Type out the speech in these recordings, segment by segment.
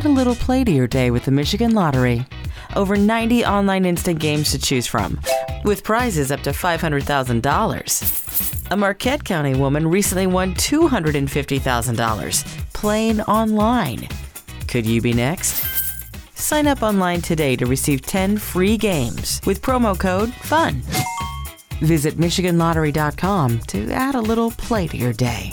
Add a little play to your day with the Michigan Lottery. Over 90 online instant games to choose from, with prizes up to $500,000. A Marquette County woman recently won $250,000 playing online. Could you be next? Sign up online today to receive 10 free games with promo code FUN. Visit MichiganLottery.com to add a little play to your day.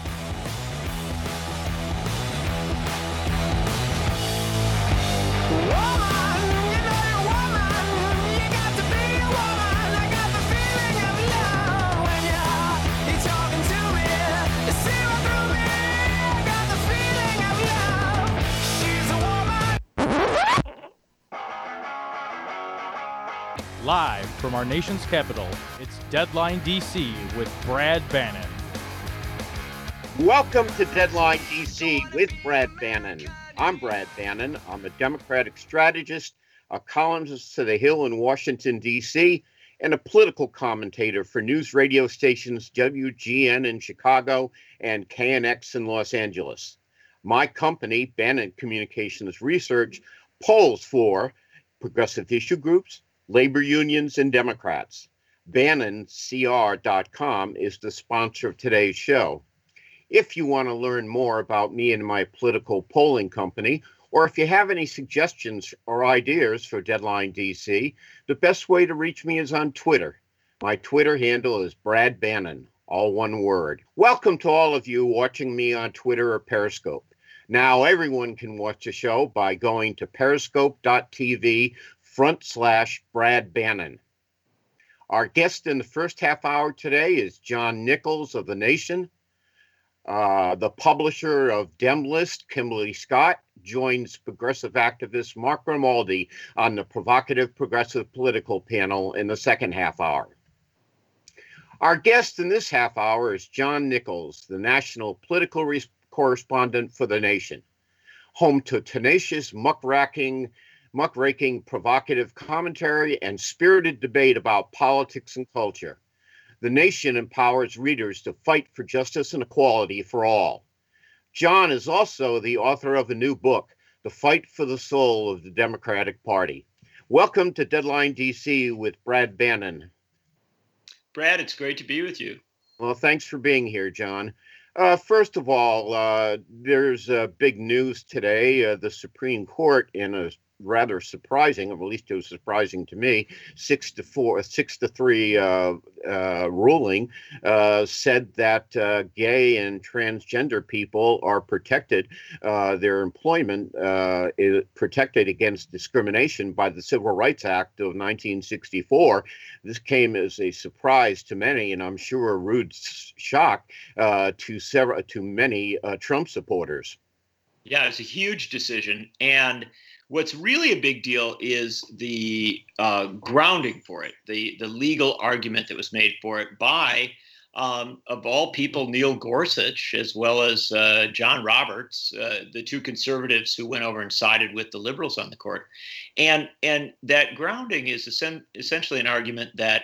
Live from our nation's capital, it's Deadline DC with Brad Bannon. Welcome to Deadline DC with Brad Bannon. I'm Brad Bannon. I'm a Democratic strategist, a columnist to The Hill in Washington, D.C., and a political commentator for news radio stations WGN in Chicago and KNX in Los Angeles. My company, Bannon Communications Research, polls for progressive issue groups, labor unions, and Democrats. BannonCR.com is the sponsor of today's show. If you want to learn more about me and my political polling company, or if you have any suggestions or ideas for Deadline DC, the best way to reach me is on Twitter. My Twitter handle is Brad Bannon, all one word. Welcome to all of you watching me on Twitter or Periscope. Now everyone can watch the show by going to periscope.tv front slash Brad Bannon. Our guest in the first half hour today is John Nichols of The Nation. Uh, the publisher of Demlist, Kimberly Scott, joins progressive activist Mark Grimaldi on the provocative progressive political panel in the second half hour. Our guest in this half hour is John Nichols, the national political re- correspondent for The Nation, home to tenacious, muckraking, muckraking, provocative commentary, and spirited debate about politics and culture. The nation empowers readers to fight for justice and equality for all. John is also the author of a new book, The Fight for the Soul of the Democratic Party. Welcome to Deadline DC with Brad Bannon. Brad, it's great to be with you. Well, thanks for being here, John. Uh, first of all, uh, there's uh, big news today. Uh, the Supreme Court, in a rather surprising, or at least it was surprising to me, six to four, six to three uh, uh, ruling uh, said that uh, gay and transgender people are protected, uh, their employment is protected against discrimination by the Civil Rights Act of 1964. This came as a surprise to many, and I'm sure a rude shock to several, to many Trump supporters. Yeah, it's a huge decision, and What's really a big deal is the uh, grounding for it, the the legal argument that was made for it by, um, of all people, Neil Gorsuch as well as uh, John Roberts, uh, the two conservatives who went over and sided with the liberals on the court, and and that grounding is essentially an argument that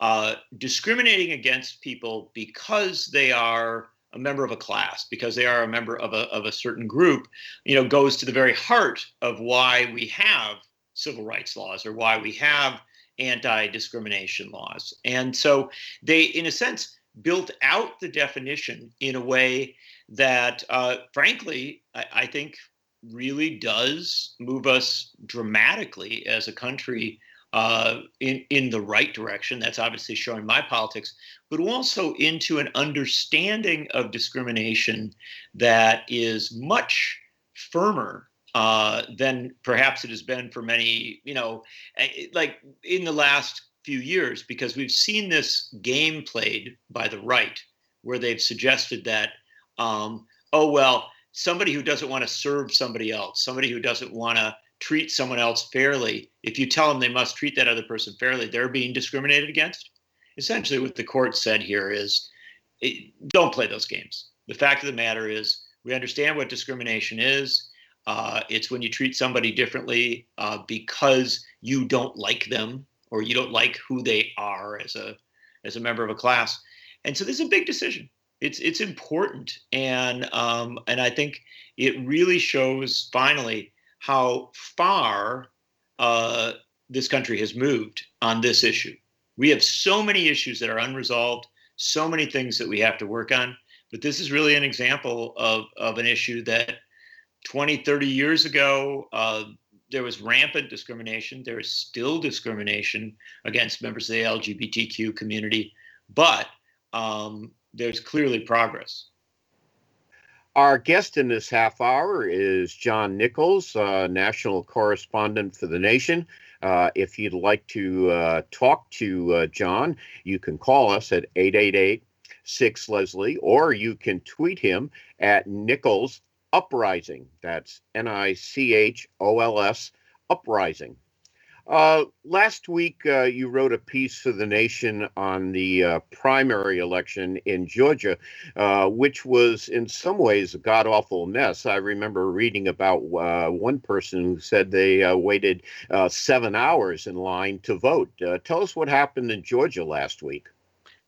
uh, discriminating against people because they are a member of a class because they are a member of a, of a certain group you know goes to the very heart of why we have civil rights laws or why we have anti-discrimination laws. And so they in a sense built out the definition in a way that uh, frankly I, I think really does move us dramatically as a country uh, in in the right direction. That's obviously showing my politics, but also into an understanding of discrimination that is much firmer uh, than perhaps it has been for many. You know, like in the last few years, because we've seen this game played by the right, where they've suggested that, um, oh well, somebody who doesn't want to serve somebody else, somebody who doesn't want to treat someone else fairly, if you tell them they must treat that other person fairly, they're being discriminated against. Essentially, what the court said here is it, don't play those games. The fact of the matter is, we understand what discrimination is. Uh, it's when you treat somebody differently uh, because you don't like them or you don't like who they are as a as a member of a class. And so this is a big decision. It's it's important, and um, and I think it really shows finally how far uh, this country has moved on this issue. We have so many issues that are unresolved, so many things that we have to work on. But this is really an example of, of an issue that 20, 30 years ago, uh, there was rampant discrimination. There is still discrimination against members of the LGBTQ community, but um, there's clearly progress. Our guest in this half hour is John Nichols, uh, national correspondent for The Nation. Uh, if you'd like to uh, talk to uh, John, you can call us at 888 6 Leslie, or you can tweet him at Nichols Uprising. That's N I C H O L S Uprising. Uh, last week, uh, you wrote a piece for the nation on the uh, primary election in Georgia, uh, which was in some ways a god awful mess. I remember reading about uh, one person who said they waited seven hours in line to vote. tell us what happened in Georgia last week.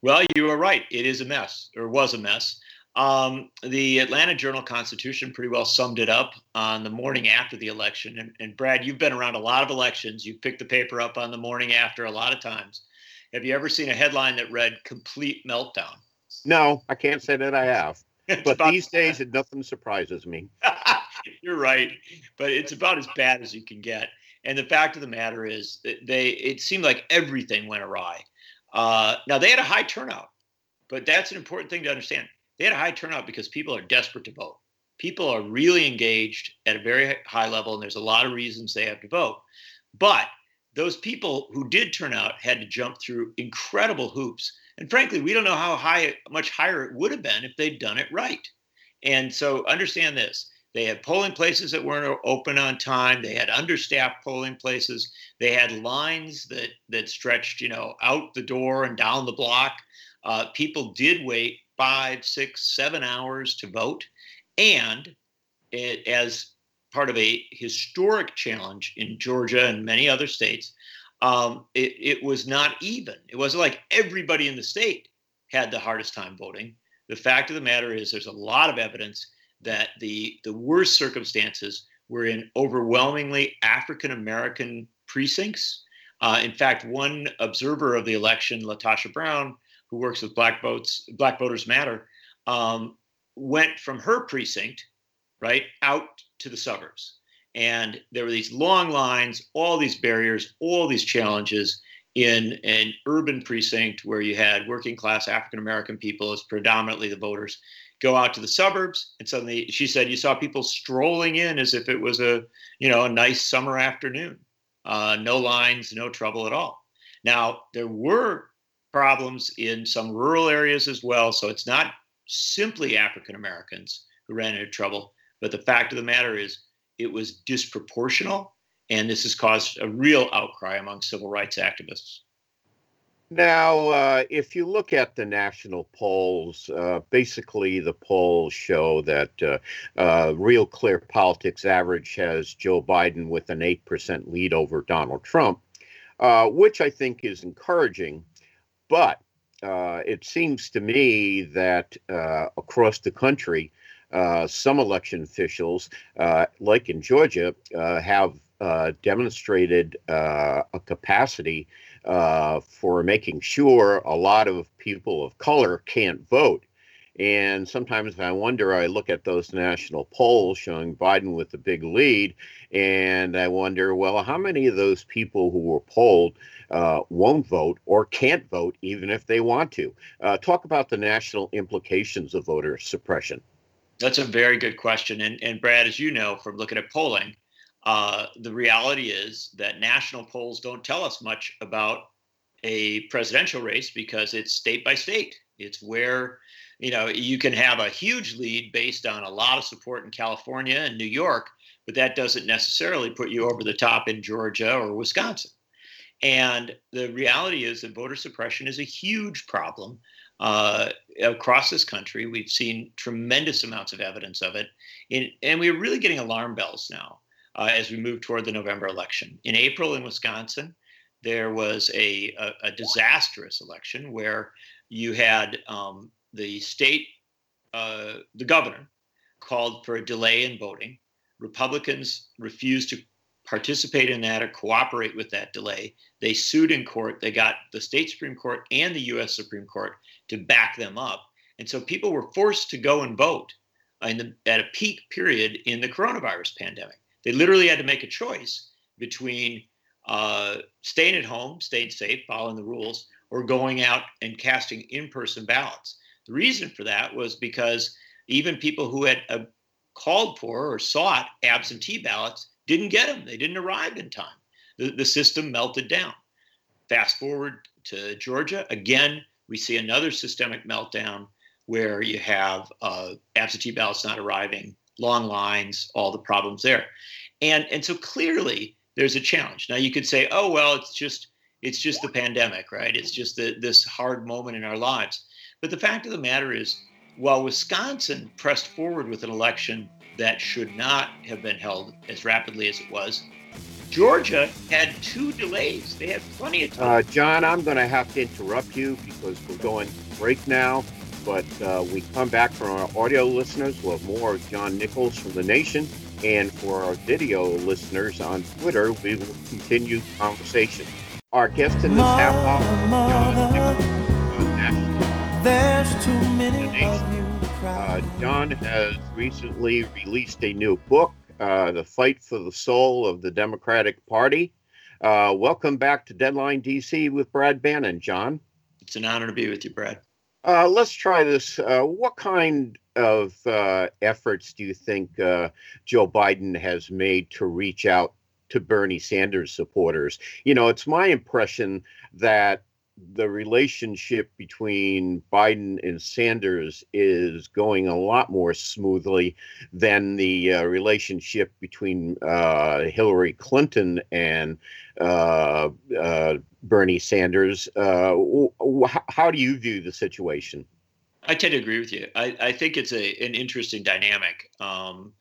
Well, you were right. It is a mess, or was a mess. Um, the Atlanta Journal Constitution pretty well summed it up on the morning after the election. And, and, Brad, you've been around a lot of elections. You've picked the paper up on the morning after a lot of times. Have you ever seen a headline that read "complete meltdown"? No, I can't say that I have. but these days, it, nothing surprises me. You're right, but it's about as bad as you can get. And the fact of the matter is, they it seemed like everything went awry. Uh, now they had a high turnout, but that's an important thing to understand they had a high turnout because people are desperate to vote. People are really engaged at a very high level, and there's a lot of reasons they have to vote. But those people who did turn out had to jump through incredible hoops. And frankly, we don't know how high, much higher it would have been if they'd done it right. And so understand this. They had polling places that weren't open on time. They had understaffed polling places. They had lines that that stretched, you know, out the door and down the block. Uh, people did wait five, six, seven hours to vote. And it, as part of a historic challenge in Georgia and many other states, um, it, it was not even. It wasn't like everybody in the state had the hardest time voting. The fact of the matter is, there's a lot of evidence that the the worst circumstances were in overwhelmingly African American precincts. Uh, in fact, one observer of the election, LaTosha Brown, who works with Black Votes, Black Voters Matter, um, went from her precinct, right, out to the suburbs. And there were these long lines, all these barriers, all these challenges in an urban precinct where you had working class African American people as predominantly the voters go out to the suburbs and suddenly she said you saw people strolling in as if it was a you know a nice summer afternoon uh, no lines no trouble at all now there were problems in some rural areas as well. So it's not simply African Americans who ran into trouble, but the fact of the matter is it was disproportional, and this has caused a real outcry among civil rights activists. Now, uh, if you look at the national polls, uh, basically the polls show that uh, uh Real Clear Politics average has Joe Biden with an 8% lead over Donald Trump, uh, which I think is encouraging. But uh, it seems to me that uh, across the country, uh, some election officials, uh, like in Georgia, uh, have uh, demonstrated a capacity for making sure a lot of people of color can't vote. And sometimes I wonder, I look at those national polls showing Biden with a big lead, and I wonder, well, how many of those people who were polled uh, won't vote or can't vote even if they want to? Uh, talk about the national implications of voter suppression. That's a very good question. And, and Brad, as you know from looking at polling, uh, the reality is that national polls don't tell us much about a presidential race because it's state by state. It's where you know, you can have a huge lead based on a lot of support in California and New York, but that doesn't necessarily put you over the top in Georgia or Wisconsin. And the reality is that voter suppression is a huge problem uh, across this country. We've seen tremendous amounts of evidence of it. In, and we're really getting alarm bells now uh, as we move toward the November election. In April in Wisconsin, there was a, a, a disastrous election where you had um, the state, uh, the governor called for a delay in voting. Republicans refused to participate in that or cooperate with that delay. They sued in court. They got the state Supreme Court and the US Supreme Court to back them up. And so people were forced to go and vote the, at a peak period in the coronavirus pandemic. They literally had to make a choice between uh, staying at home, staying safe, following the rules, or going out and casting in person ballots. The reason for that was because even people who had uh, called for or sought absentee ballots didn't get them, they didn't arrive in time. The, the system melted down. Fast forward to Georgia, again, we see another systemic meltdown where you have uh, absentee ballots not arriving, long lines, all the problems there. And, and so clearly there's a challenge. Now you could say, oh, well, it's just it's just the pandemic, right? It's just the, this hard moment in our lives. But the fact of the matter is, while Wisconsin pressed forward with an election that should not have been held as rapidly as it was, Georgia had two delays. They had plenty of time. Uh, John, I'm going to have to interrupt you because we're going to break now. But uh, we come back for our audio listeners. We'll have more of John Nichols from The Nation. And for our video listeners on Twitter, we will continue the conversation. Our guest in this half hour, John There's too many uh, John has recently released a new book, uh, The Fight for the Soul of the Democratic Party. Uh, welcome back to Deadline DC with Brad Bannon, John. It's an honor to be with you, Brad. Uh, let's try this. Uh, what kind of uh, efforts do you think uh, Joe Biden has made to reach out to Bernie Sanders supporters. You know, it's my impression that the relationship between Biden and Sanders is going a lot more smoothly than the uh, relationship between uh, Hillary Clinton and uh, uh Bernie Sanders. Uh, how do you view the situation? I tend to agree with you. I, I think it's a an interesting dynamic. Um,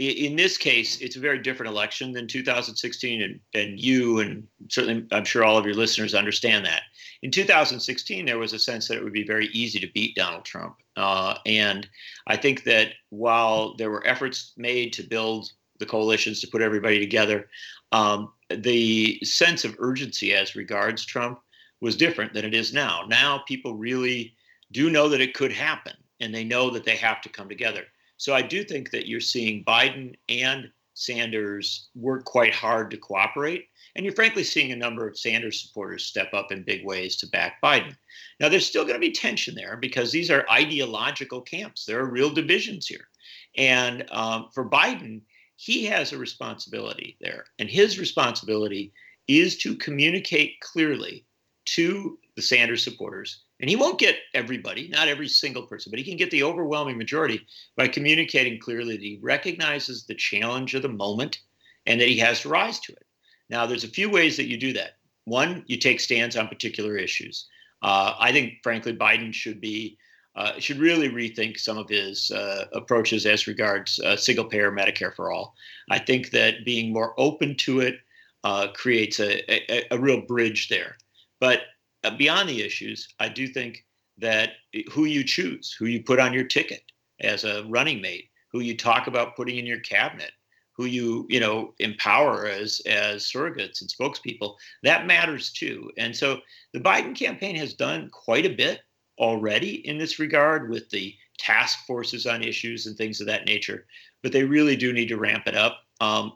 in this case, it's a very different election than 2016, and, and you and certainly I'm sure all of your listeners understand that. In 2016, there was a sense that it would be very easy to beat Donald Trump, uh, and I think that while there were efforts made to build the coalitions to put everybody together, um, the sense of urgency as regards Trump was different than it is now. Now people really do know that it could happen, and they know that they have to come together. So I do think that you're seeing Biden and Sanders work quite hard to cooperate. And you're frankly seeing a number of Sanders supporters step up in big ways to back Biden. Now, there's still going to be tension there because these are ideological camps. There are real divisions here. And um, for Biden, he has a responsibility there. And his responsibility is to communicate clearly to the Sanders supporters and he won't get everybody, not every single person, but he can get the overwhelming majority by communicating clearly that he recognizes the challenge of the moment and that he has to rise to it. Now, there's a few ways that you do that. One, you take stands on particular issues. Uh, I think, frankly, Biden should be uh, should really rethink some of his uh, approaches as regards uh, single payer Medicare for all. I think that being more open to it uh, creates a, a, a real bridge there. But beyond the issues, I do think that who you choose, who you put on your ticket as a running mate, who you talk about putting in your cabinet, who you you know empower as as surrogates and spokespeople, that matters too. And so the Biden campaign has done quite a bit already in this regard with the task forces on issues and things of that nature. But they really do need to ramp it up um,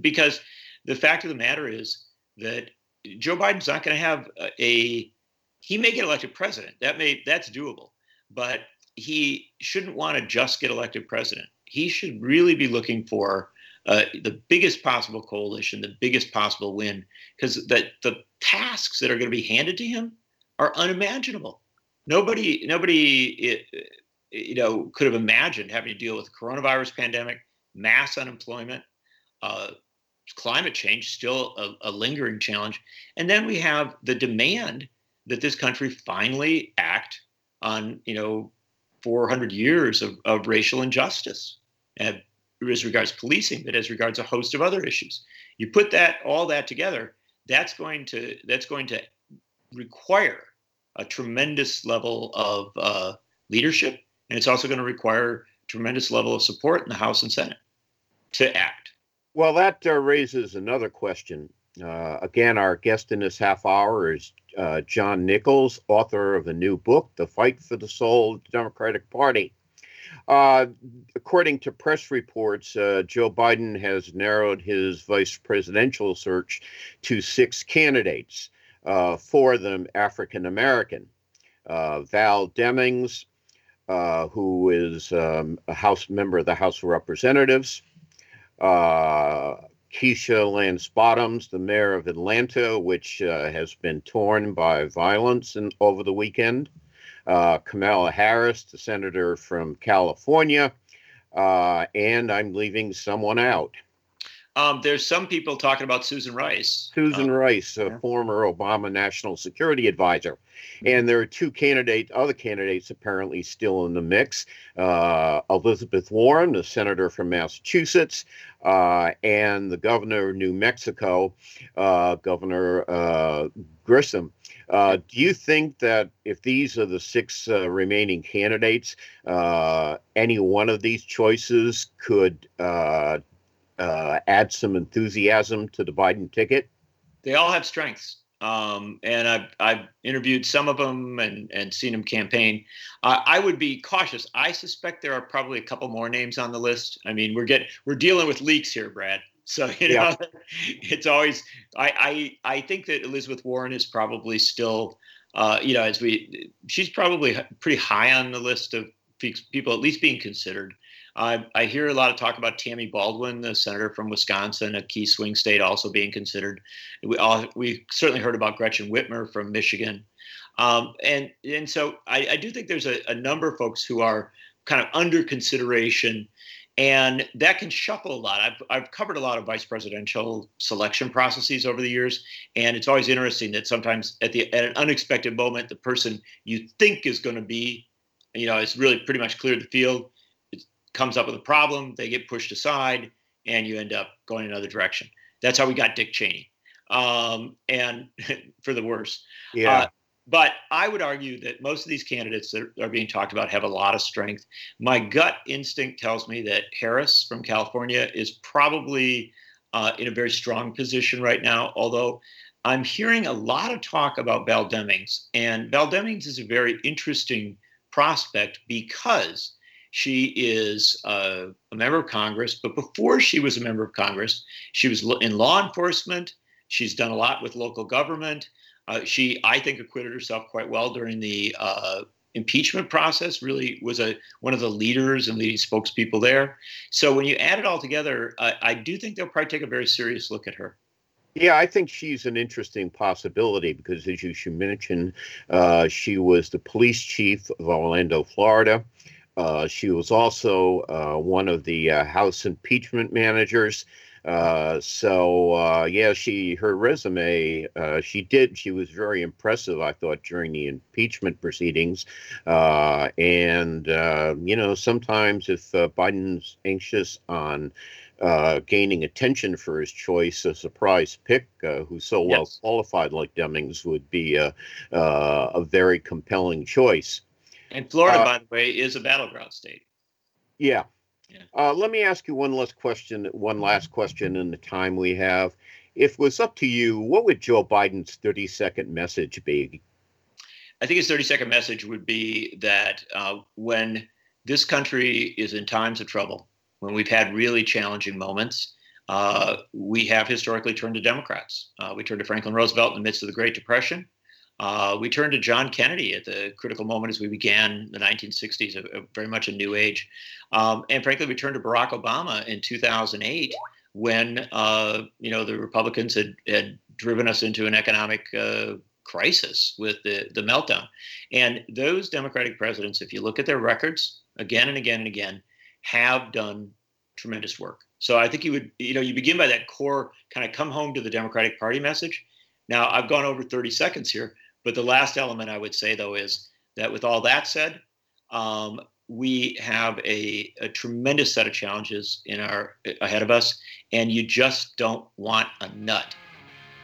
because the fact of the matter is that Joe Biden's not going to have a he may get elected president. That may that's doable, but he shouldn't want to just get elected president. He should really be looking for uh, the biggest possible coalition, the biggest possible win, because that the tasks that are going to be handed to him are unimaginable. Nobody, nobody, you know, could have imagined having to deal with the coronavirus pandemic, mass unemployment, uh, climate change still a, a lingering challenge. And then we have the demand that this country finally act on, you know, 400 years of, of racial injustice as regards policing, but as regards a host of other issues. You put that all that together, that's going to that's going to require a tremendous level of uh, leadership, and it's also going to require tremendous level of support in the House and Senate to act. Well, that uh, raises another question. Uh, again, our guest in this half hour is uh, John Nichols, author of a new book, The Fight for the Soul of the Democratic Party. Uh, according to press reports, uh, Joe Biden has narrowed his vice presidential search to six candidates, uh, four of them African American. Val Demings, who is um, a House member of the House of Representatives, Keisha Lance Bottoms, the mayor of Atlanta, which uh, has been torn by violence in, over the weekend. Uh, Kamala Harris, the senator from California. Uh, and I'm leaving someone out. Um, there's some people talking about Susan Rice. Susan um, Rice, a yeah. former Obama national security advisor. And there are two candidates, other candidates apparently still in the mix. Uh, Elizabeth Warren, the senator from Massachusetts, uh, and the governor of New Mexico, uh, Governor uh, Grisham. Uh, do you think that if these are the six uh, remaining candidates, any one of these choices could uh, add some enthusiasm to the Biden ticket? They all have strengths. Um, and I've, I've interviewed some of them and, and seen them campaign. Uh, I would be cautious. I suspect there are probably a couple more names on the list. I mean, we're getting we're dealing with leaks here, Brad. So you know, yeah. it's always. I, I I think that Elizabeth Warren is probably still, uh, you know, as we, she's probably pretty high on the list of people at least being considered. I, I hear a lot of talk about Tammy Baldwin, the senator from Wisconsin, a key swing state, also being considered. We all, we certainly heard about Gretchen Whitmer from Michigan, um, and and so I, I do think there's a, a number of folks who are kind of under consideration and that can shuffle a lot. I've, I've covered a lot of vice presidential selection processes over the years, and it's always interesting that sometimes at the at an unexpected moment, the person you think is going to be, you know, it's really pretty much cleared the field comes up with a problem, they get pushed aside, and you end up going another direction. That's how we got Dick Cheney, um, and for the worse. Yeah. Uh, but I would argue that most of these candidates that are being talked about have a lot of strength. My gut instinct tells me that Harris from California is probably uh, in a very strong position right now, although I'm hearing a lot of talk about Val Demings. And Val Demings is a very interesting prospect because she is uh, a member of Congress, but before she was a member of Congress, she was in law enforcement. She's done a lot with local government. Uh, she, I think, acquitted herself quite well during the uh, impeachment process. Really was a one of the leaders and leading spokespeople there. So when you add it all together, I do think they'll probably take a very serious look at her. Yeah, I think she's an interesting possibility because, as you should mention, uh, she was the police chief of Orlando, Florida. Uh, she was also uh, one of the uh, House impeachment managers. Uh, so uh, yeah, she her resume she did she was very impressive I thought during the impeachment proceedings, and you know sometimes if Biden's anxious on uh, gaining attention for his choice, a surprise pick uh, who's so yes. well qualified like Demings would be a, uh, a very compelling choice. And Florida, uh, by the way, is a battleground state. Yeah. yeah. Uh, let me ask you one last question. One last question in the time we have. If it was up to you, what would Joe Biden's 30 second message be? I think his 30 second message would be that uh, when this country is in times of trouble, when we've had really challenging moments, uh, we have historically turned to Democrats. Uh, we turned to Franklin Roosevelt in the midst of the Great Depression. Uh, we turned to John Kennedy at the critical moment as we began the 1960s, a, a very much a new age. Um, and frankly, we turned to Barack Obama in 2008 when uh, you know the Republicans had, had driven us into an economic uh, crisis with the, the meltdown. And those Democratic presidents, if you look at their records again and again and again, have done tremendous work. So I think you would, you know, you begin by that core kind of come home to the Democratic Party message. Now I've gone over 30 seconds here, but the last element I would say, though, is that with all that said, um, we have a, a, tremendous set of challenges in our ahead of us, and you just don't want a nut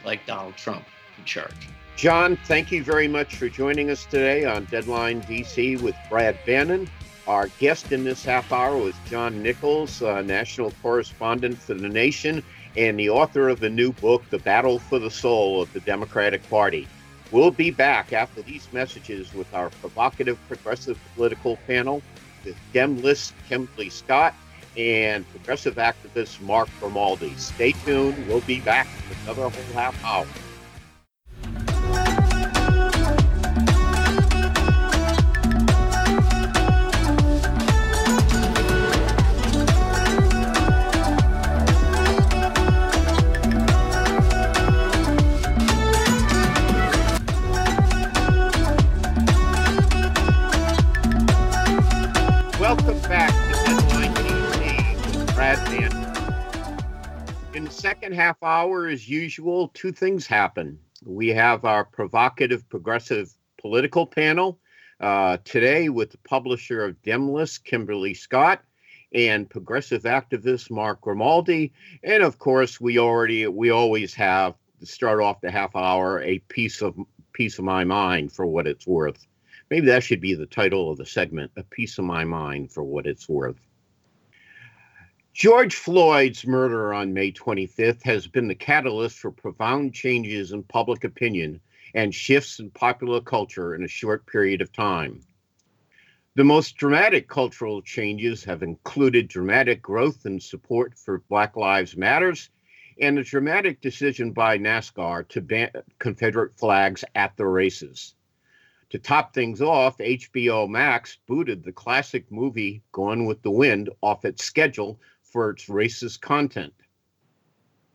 like Donald Trump in charge. John, thank you very much for joining us today on Deadline DC with Brad Bannon. Our guest in this half hour was John Nichols, uh, national correspondent for The Nation and the author of the new book, The Battle for the Soul of the Democratic Party. We'll be back after these messages with our provocative progressive political panel with Demlist Kimberly Scott and progressive activist Mark Grimaldi. Stay tuned. We'll be back in another whole half hour. Half hour, as usual, two things happen. We have our provocative progressive political panel uh, today with the publisher of Demlist, Kimberly Scott, and progressive activist Mark Grimaldi. And of course, we already we always have to start off the half hour a piece of piece of my mind for what it's worth. Maybe that should be the title of the segment, A Piece of My Mind for What It's Worth. George Floyd's murder on May 25th has been the catalyst for profound changes in public opinion and shifts in popular culture in a short period of time. The most dramatic cultural changes have included dramatic growth in support for Black Lives Matters and a dramatic decision by NASCAR to ban Confederate flags at the races. To top things off, HBO Max booted the classic movie Gone with the Wind off its schedule for its racist content.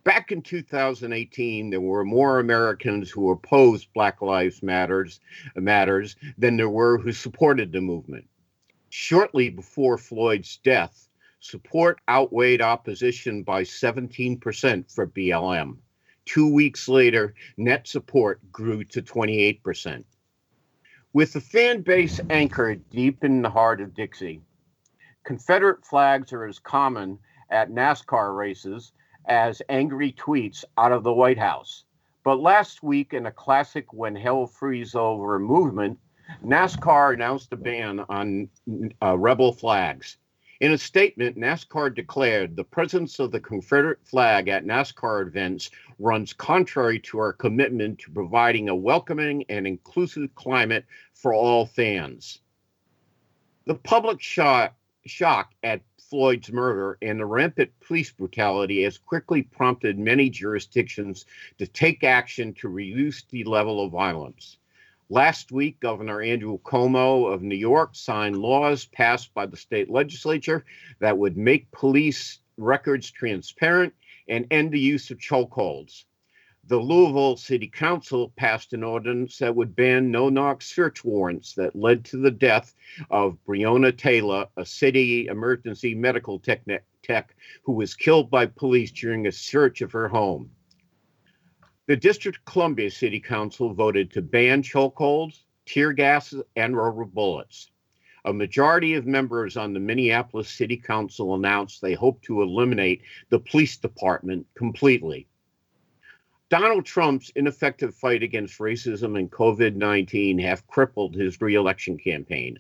Back in 2018, there were more Americans who opposed Black Lives Matters, Matters than there were who supported the movement. Shortly before Floyd's death, support outweighed opposition by 17% for BLM. Two weeks later, net support grew to 28%. With the fan base anchored deep in the heart of Dixie, Confederate flags are as common at NASCAR races as angry tweets out of the White House. But last week, in a classic When Hell Freezes Over movement, NASCAR announced a ban on uh, rebel flags. In a statement, NASCAR declared the presence of the Confederate flag at NASCAR events runs contrary to our commitment to providing a welcoming and inclusive climate for all fans. The public shock, shock at Floyd's murder and the rampant police brutality has quickly prompted many jurisdictions to take action to reduce the level of violence. Last week, Governor Andrew Cuomo of New York signed laws passed by the state legislature that would make police records transparent and end the use of chokeholds. The Louisville City Council passed an ordinance that would ban no knock search warrants that led to the death of Breonna Taylor, a city emergency medical tech, tech who was killed by police during a search of her home. The District of Columbia City Council voted to ban chokeholds, tear gas, and rubber bullets. A majority of members on the Minneapolis City Council announced they hope to eliminate the police department completely. Donald Trump's ineffective fight against racism and COVID 19 have crippled his reelection campaign.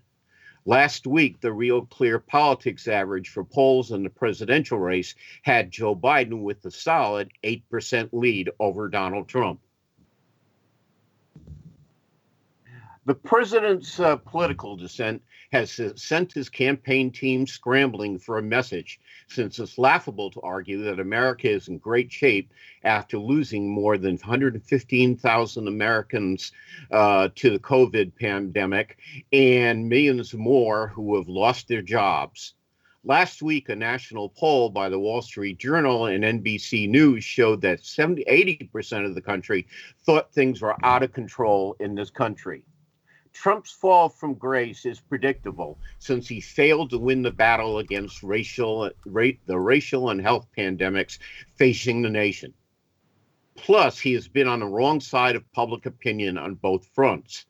Last week, the Real Clear Politics average for polls in the presidential race had Joe Biden with a solid 8% lead over Donald Trump. The president's uh, political descent has sent his campaign team scrambling for a message, since it's laughable to argue that America is in great shape after losing more than 115,000 Americans uh, to the COVID pandemic and millions more who have lost their jobs. Last week, a national poll by the Wall Street Journal and NBC News showed that 70, 80% of the country thought things were out of control in this country. Trump's fall from grace is predictable since he failed to win the battle against racial, ra- the racial and health pandemics facing the nation. Plus, he has been on the wrong side of public opinion on both fronts.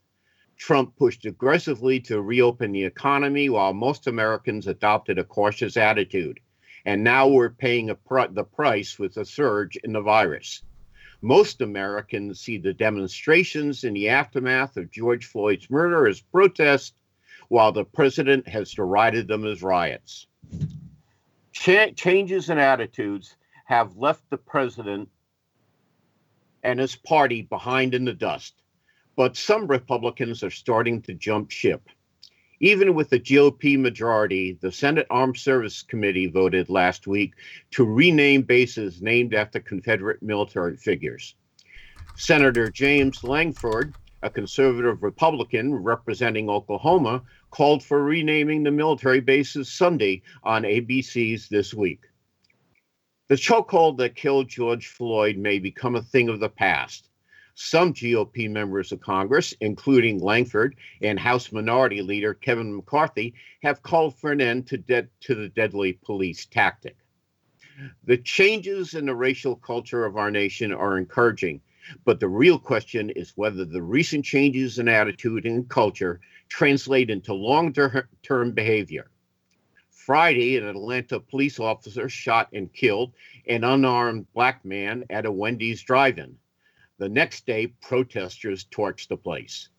Trump pushed aggressively to reopen the economy while most Americans adopted a cautious attitude. And now we're paying pr- the price with a surge in the virus. Most Americans see the demonstrations in the aftermath of George Floyd's murder as protests, while the president has derided them as riots. Ch- changes in attitudes have left the president and his party behind in the dust, but some Republicans are starting to jump ship. Even with the GOP majority, the Senate Armed Service Committee voted last week to rename bases named after Confederate military figures. Senator James Lankford, a conservative Republican representing Oklahoma, called for renaming the military bases Sunday on ABC's This Week. The chokehold that killed George Floyd may become a thing of the past. Some GOP members of Congress, including Lankford and House Minority Leader Kevin McCarthy, have called for an end to, de- to the deadly police tactic. The changes in the racial culture of our nation are encouraging, but the real question is whether the recent changes in attitude and culture translate into long term behavior. Friday, an Atlanta police officer shot and killed an unarmed black man at a Wendy's drive in. The next day, protesters torched the place.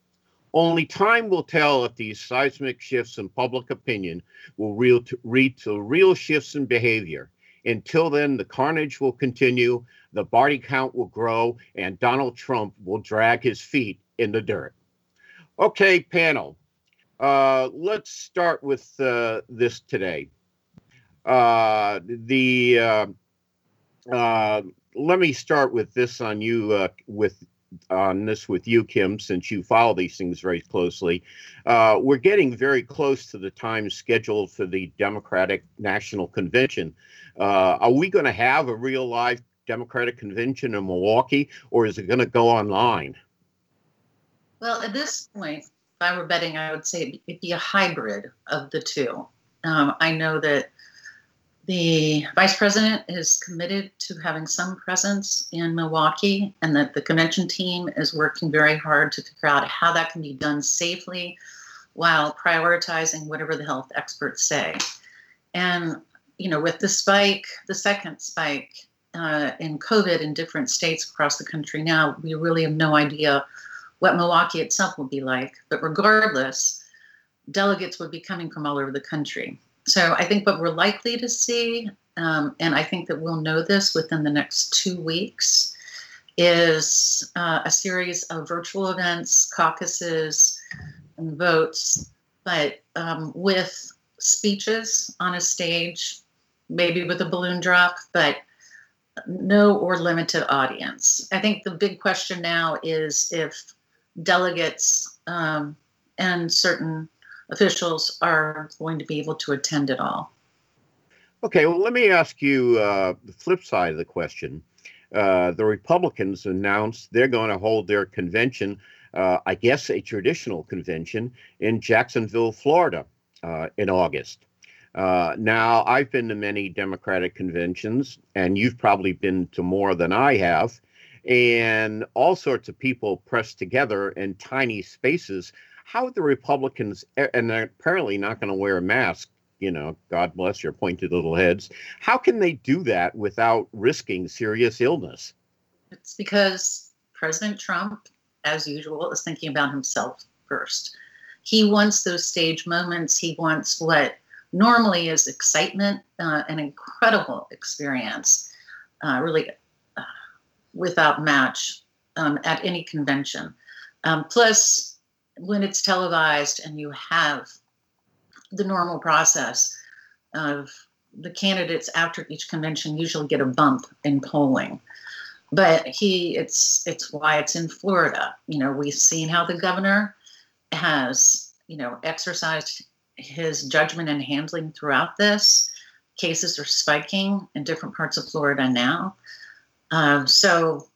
Only time will tell if these seismic shifts in public opinion will lead to real shifts in behavior. Until then, the carnage will continue, the body count will grow, and Donald Trump will drag his feet in the dirt. Okay, panel, uh, let's start with uh, this today. Uh, the uh, uh, let me start with this on you uh, with on this with you, Kim, since you follow these things very closely. Uh, we're getting very close to the time scheduled for the Democratic National Convention. Uh, are we going to have a real live Democratic convention in Milwaukee, or is it going to go online? Well, at this point, if I were betting, I would say it'd be a hybrid of the two. Um, I know that the vice president is committed to having some presence in Milwaukee, and that the convention team is working very hard to figure out how that can be done safely while prioritizing whatever the health experts say. And, you know, with the spike, the second spike uh, in COVID in different states across the country now, we really have no idea what Milwaukee itself will be like. But regardless, delegates would be coming from all over the country. So I think what we're likely to see, um, and I think that we'll know this within the next two weeks, is uh, a series of virtual events, caucuses, and votes, but um, with speeches on a stage, maybe with a balloon drop, but no or limited audience. I think the big question now is if delegates um, and certain officials are going to be able to attend it all. Okay, well, let me ask you uh, the flip side of the question. Uh, the Republicans announced they're going to hold their convention, uh, I guess a traditional convention, in Jacksonville, Florida uh, in August. Uh, now, I've been to many Democratic conventions, and you've probably been to more than I have, and all sorts of people pressed together in tiny spaces how the Republicans, and they're apparently not going to wear a mask, you know, God bless your pointed little heads, how can they do that without risking serious illness? It's because President Trump, as usual, is thinking about himself first. He wants those stage moments. He wants what normally is excitement, uh, an incredible experience, uh, really uh, without match um, at any convention. Um, plus, when it's televised and you have the normal process of the candidates after each convention usually get a bump in polling. But he it's it's why it's in florida. You know we've seen how the governor has you know exercised his judgment and handling throughout this. Cases are spiking in different parts of florida now. Um, so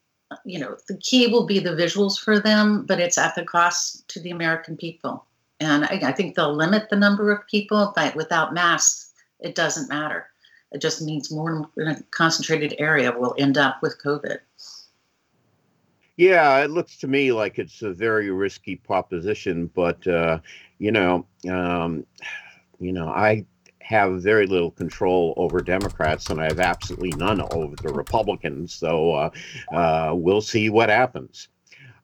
you know, the key will be the visuals for them, but it's at the cost to the American people. And I, I think they'll limit the number of people, but without masks, it doesn't matter. It just means more concentrated area will end up with COVID. Yeah, it looks to me like it's a very risky proposition, but uh, you know, um, you know, I have very little control over Democrats, and I have absolutely none over the Republicans. So uh, uh, we'll see what happens.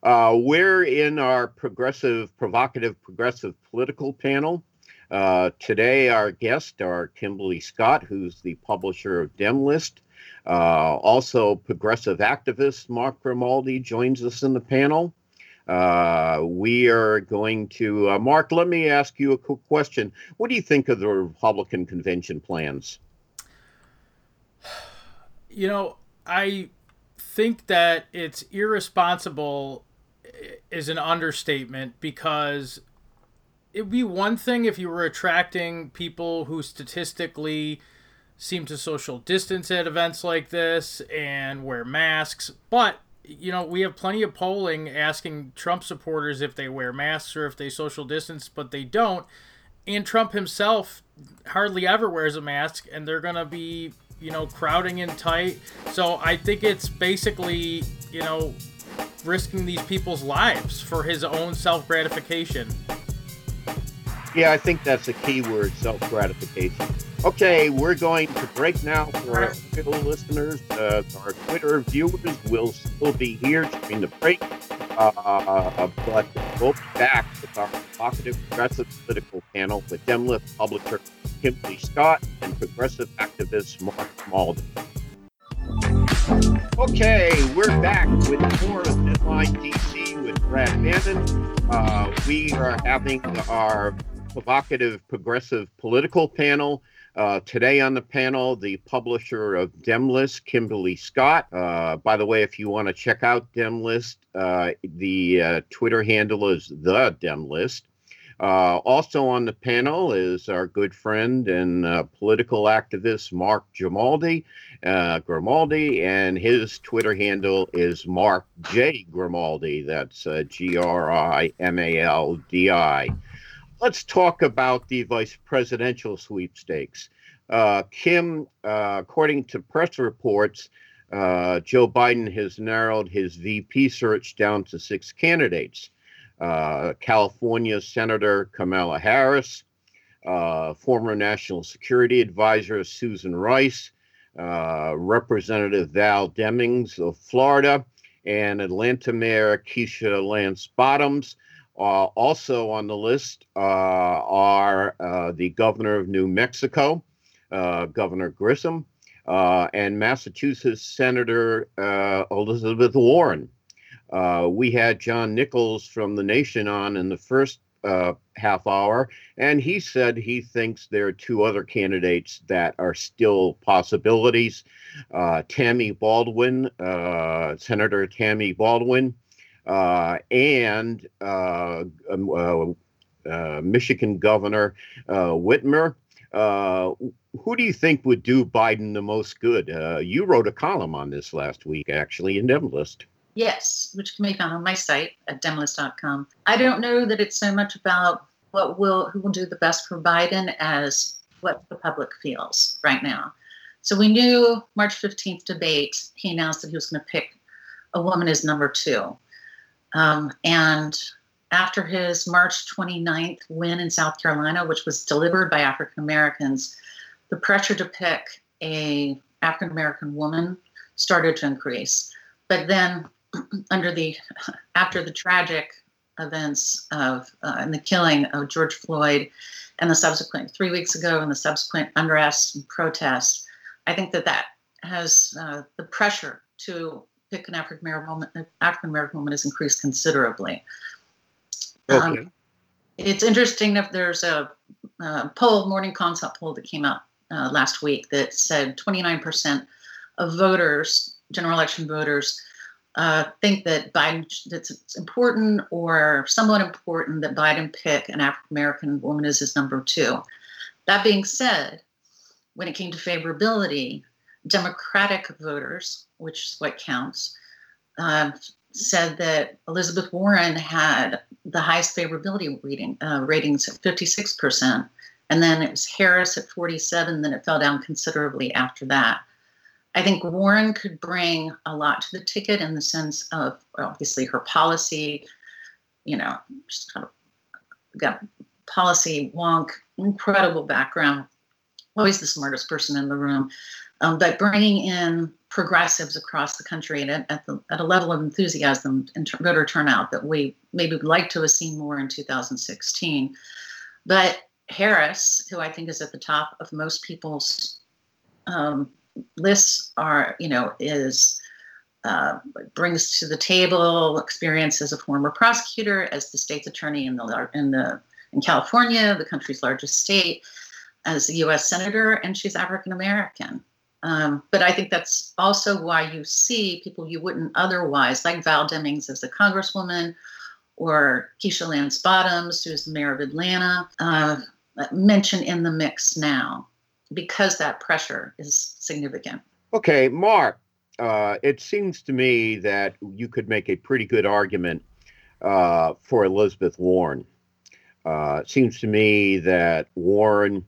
Uh, we're in our progressive, provocative, progressive political panel. Uh, today, our guests are Kimberly Scott, who's the publisher of Demlist. Uh, also, progressive activist Mark Grimaldi joins us in the panel. Uh, we are going to, uh, Mark, let me ask you a quick question. What do you think of the Republican convention plans? You know, I think that it's irresponsible is an understatement because it'd be one thing if you were attracting people who statistically seem to social distance at events like this and wear masks, but you know, we have plenty of polling asking Trump supporters if they wear masks or if they social distance, but they don't. And Trump himself hardly ever wears a mask, and they're going to be, you know, crowding in tight. So I think it's basically, you know, risking these people's lives for his own self gratification. Yeah, I think that's a key word self gratification. Okay, we're going to break now for our listeners. Uh, our Twitter viewers will still be here during the break, uh, but we'll be back with our provocative progressive political panel with Demlist publisher Kimberly Scott and progressive activist Mark Grimaldi. Okay, we're back with more of Deadline DC with Brad Bannon. Uh, we are having our provocative progressive political panel. Uh, today on the panel, the publisher of Demlist, Kimberly Scott. Uh, by the way, if you want to check out Demlist, uh, the uh, Twitter handle is the Demlist. Uh, also on the panel is our good friend and uh, political activist Mark Grimaldi, Grimaldi, and his Twitter handle is Mark J. Grimaldi. That's G R I M A L D I let's talk about the vice presidential sweepstakes. Uh, Kim, uh, according to press reports, uh, Joe Biden has narrowed his VP search down to six candidates uh, California Senator Kamala Harris, uh, former National Security Advisor Susan Rice, uh, Representative Val Demings of Florida, and Atlanta Mayor Keisha Lance Bottoms. Uh, also on the list uh, are uh, the governor of New Mexico, uh, Governor Grisham, uh, and Massachusetts Senator uh, Elizabeth Warren. we had John Nichols from The Nation on in the first half hour, and he said he thinks there are two other candidates that are still possibilities. Tammy Baldwin, Senator Tammy Baldwin, uh, and uh, um, uh, uh, Michigan Governor Whitmer. who do you think would do Biden the most good? you wrote a column on this last week, actually, in Demlist. Yes, which can be found on my site at demlist.com. I don't know that it's so much about what will who will do the best for Biden as what the public feels right now. So we knew March 15th debate, he announced that he was going to pick a woman as number two. Um, and after his March 29th win in South Carolina, which was delivered by African Americans, the pressure to pick a African American woman started to increase. But then, under the after the tragic events of uh, and the killing of George Floyd, and the subsequent three weeks ago, and the subsequent unrest and protests, I think that that has uh, the pressure to pick an African American woman, African American woman has increased considerably. Okay. Um, it's interesting if there's a, a, poll, morning consult poll that came out uh, last week that said 29% of voters, general election voters, uh, think that Biden that's it's important or somewhat important that Biden pick an African American woman as his number two. That being said, when it came to favorability, Democratic voters, which is what counts, uh, said that Elizabeth Warren had the highest favorability reading, uh, ratings at 56%. And then it was Harris at 47, then it fell down considerably after that. I think Warren could bring a lot to the ticket in the sense of obviously her policy, you know, just kind of got policy wonk, incredible background always the smartest person in the room, um, but bringing in progressives across the country at, at, the, at a level of enthusiasm and voter turnout that we maybe would like to have seen more in 2016. But Harris, who I think is at the top of most people's um, lists, are you know is uh, brings to the table experience as a former prosecutor, as the state's attorney in the in the in California, the country's largest state, as a U.S. senator, and she's African American. Um, but I think that's also why you see people you wouldn't otherwise, like Val Demings as a congresswoman, or Keisha Lance Bottoms, who's the mayor of Atlanta, uh, mentioned in the mix now because that pressure is significant. Okay, Mark, uh, it seems to me that you could make a pretty good argument uh, for Elizabeth Warren. Uh, it seems to me that Warren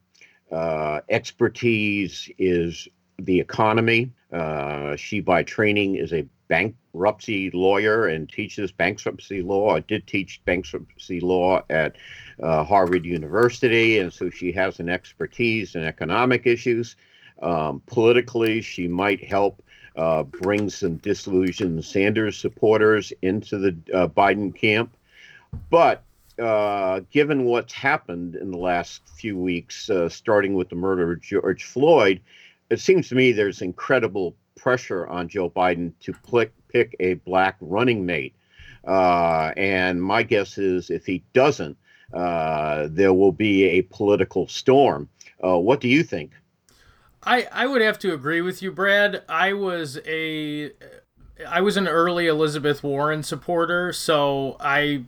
uh, expertise is the economy. Uh, she, by training, is a bankruptcy lawyer and teaches bankruptcy law. I did teach bankruptcy law at uh, Harvard University, and so she has an expertise in economic issues. Um, politically, she might help uh, bring some disillusioned Sanders supporters into the uh, Biden camp. But uh, given what's happened in the last few weeks, uh, starting with the murder of George Floyd, it seems to me there's incredible pressure on Joe Biden to pick, pick a black running mate. Uh, and my guess is if he doesn't, uh, there will be a political storm. Uh, what do you think? I, I would have to agree with you, Brad. I was a I was an early Elizabeth Warren supporter, so I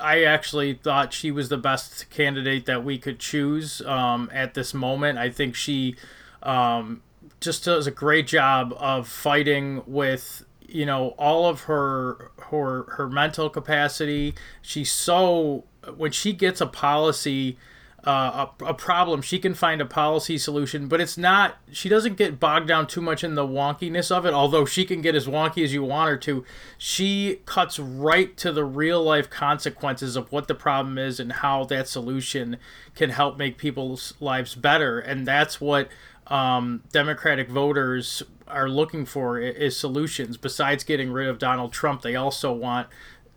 I actually thought she was the best candidate that we could choose um, at this moment. I think she um, just does a great job of fighting with you know all of her her her mental capacity. She's so when she gets a policy. Uh, a, a problem she can find a policy solution but it's not she doesn't get bogged down too much in the wonkiness of it although she can get as wonky as you want her to she cuts right to the real life consequences of what the problem is and how that solution can help make people's lives better and that's what um, Democratic voters are looking for is solutions. Besides getting rid of Donald Trump, they also want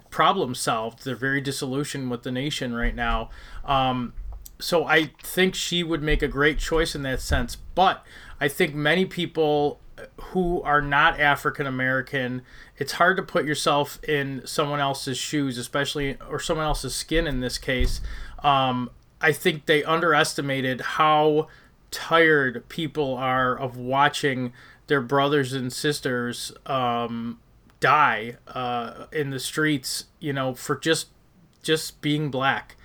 problems solved. They're very disillusioned with the nation right now. Um, so I think she would make a great choice in that sense. But I think many people who are not African American, it's hard to put yourself in someone else's shoes, especially or someone else's skin in this case. Um, I think they underestimated how tired people are of watching their brothers and sisters um, die uh, in the streets, you know, for just just being black.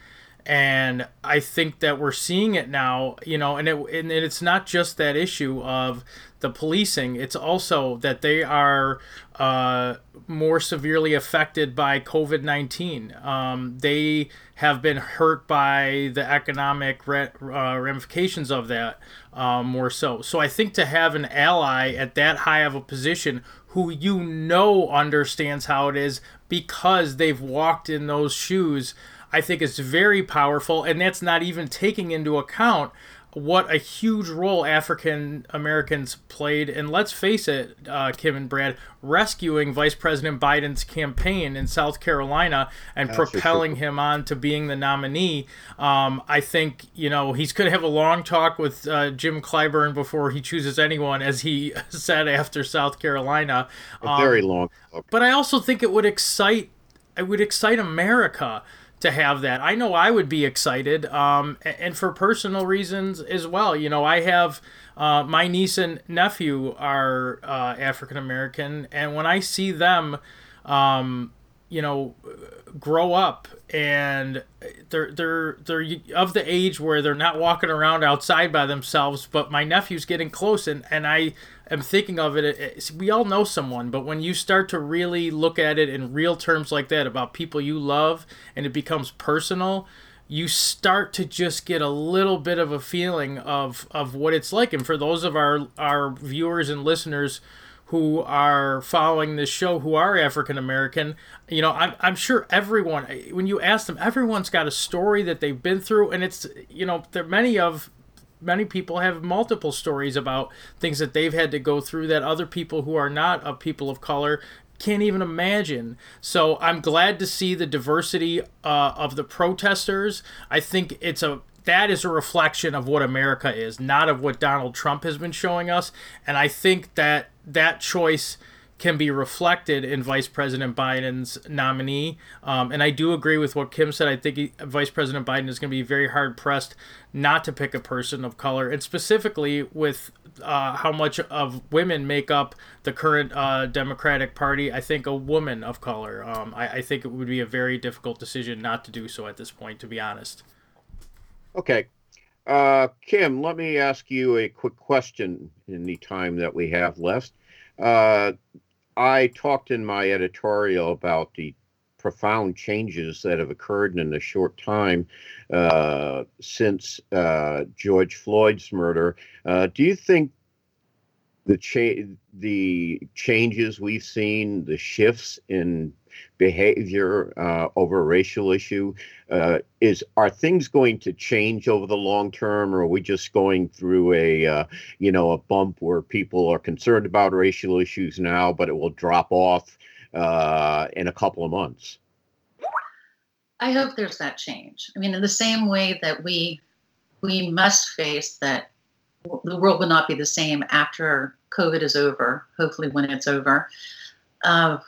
And I think that we're seeing it now, you know, and it and it's not just that issue of the policing. It's also that they are uh, more severely affected by COVID 19. Um, they have been hurt by the economic uh, ramifications of that um, more so. So I think to have an ally at that high of a position who you know understands how it is because they've walked in those shoes. I think is very powerful, and that's not even taking into account what a huge role African Americans played, and let's face it, uh, Kim and Brad, rescuing Vice President Biden's campaign in South Carolina and That's propelling him on to being the nominee. Um, I think you know he's going to have a long talk with uh, Jim Clyburn before he chooses anyone, as he said after South Carolina. Um, a very long. Talk. But I also think it would excite. It would excite America to have that. I know I would be excited, um, and for personal reasons as well. You know, I have uh, my niece and nephew are uh, African American, and when I see them, um, you know, grow up and they're they're they're of the age where they're not walking around outside by themselves. But my nephew's getting close, and and I am thinking of it. We all know someone, but when you start to really look at it in real terms like that about people you love, and it becomes personal, you start to just get a little bit of a feeling of of what it's like. And for those of our our viewers and listeners who are following this show who are African American, you know, I'm, I'm sure everyone, when you ask them, everyone's got a story that they've been through, and it's, you know, there many of many people have multiple stories about things that they've had to go through that other people who are not of people of color can't even imagine. So I'm glad to see the diversity uh, of the protesters. I think it's a that is a reflection of what America is, not of what Donald Trump has been showing us. And I think that that choice can be reflected in Vice President Biden's nominee. Um, and I do agree with what Kim said. I think he, Vice President Biden is going to be very hard pressed not to pick a person of color, and specifically with uh, how much of women make up the current uh, Democratic Party. I think a woman of color. Um, I, I think it would be a very difficult decision not to do so at this point, to be honest. Okay. Uh, Kim, let me ask you a quick question in the time that we have left. Uh, I talked in my editorial about the profound changes that have occurred in a short time uh, since uh, George Floyd's murder. Uh, do you think the cha- the changes we've seen, the shifts in behavior uh, over a racial issue, uh, is are things going to change over the long term, or are we just going through a uh, you know a bump where people are concerned about racial issues now, but it will drop off uh, in a couple of months? I hope there's that change. I mean, in the same way that we we must face that the world will not be the same after COVID is over. Hopefully, when it's over, uh,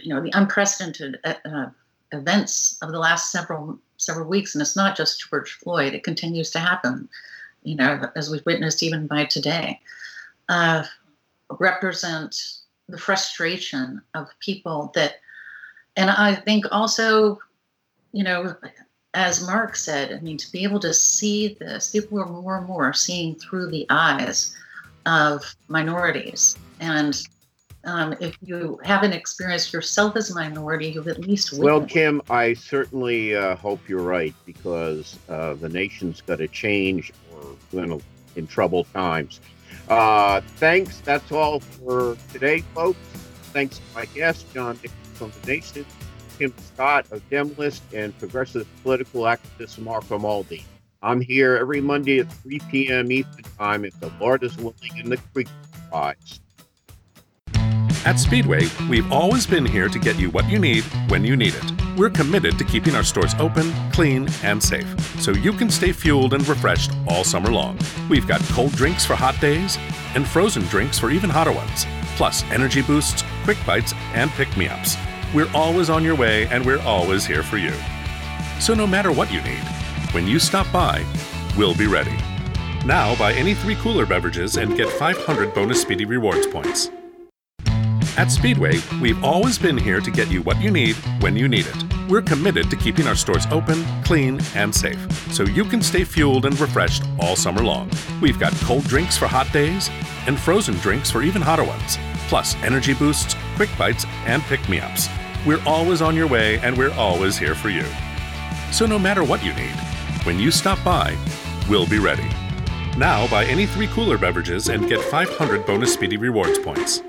you know, the unprecedented uh, uh, events of the last several several weeks, and it's not just George Floyd. It continues to happen. You know, as we've witnessed even by today, uh, represent the frustration of people that, and I think also, you know, as Mark said, I mean, to be able to see this, people are more and more seeing through the eyes of minorities. And um, if you haven't experienced yourself as a minority, you've at least witnessed. Well, Kim, I certainly uh, hope you're right because uh, the nation's got to change or in, in troubled times. Uh, thanks. That's all for today, folks. Thanks to my guest, John Nichols from the Nation. Kim Scott of Demlist and progressive political activist Mark Grimaldi. I'm here every Monday at 3 p.m. Eastern Time if the Lord is willing and the creek rise. At Speedway, we've always been here to get you what you need when you need it. We're committed to keeping our stores open, clean, and safe, so you can stay fueled and refreshed all summer long. We've got cold drinks for hot days and frozen drinks for even hotter ones, plus energy boosts, quick bites, and pick me ups. We're always on your way and we're always here for you. So no matter what you need, when you stop by, we'll be ready. Now buy any three cooler beverages and get 500 bonus Speedy Rewards points. At Speedway, we've always been here to get you what you need when you need it. We're committed to keeping our stores open, clean, and safe, so you can stay fueled and refreshed all summer long. We've got cold drinks for hot days and frozen drinks for even hotter ones, plus energy boosts, quick bites, and pick me ups. We're always on your way and we're always here for you. So no matter what you need, when you stop by, we'll be ready. Now buy any three cooler beverages and get 500 bonus Speedy Rewards points.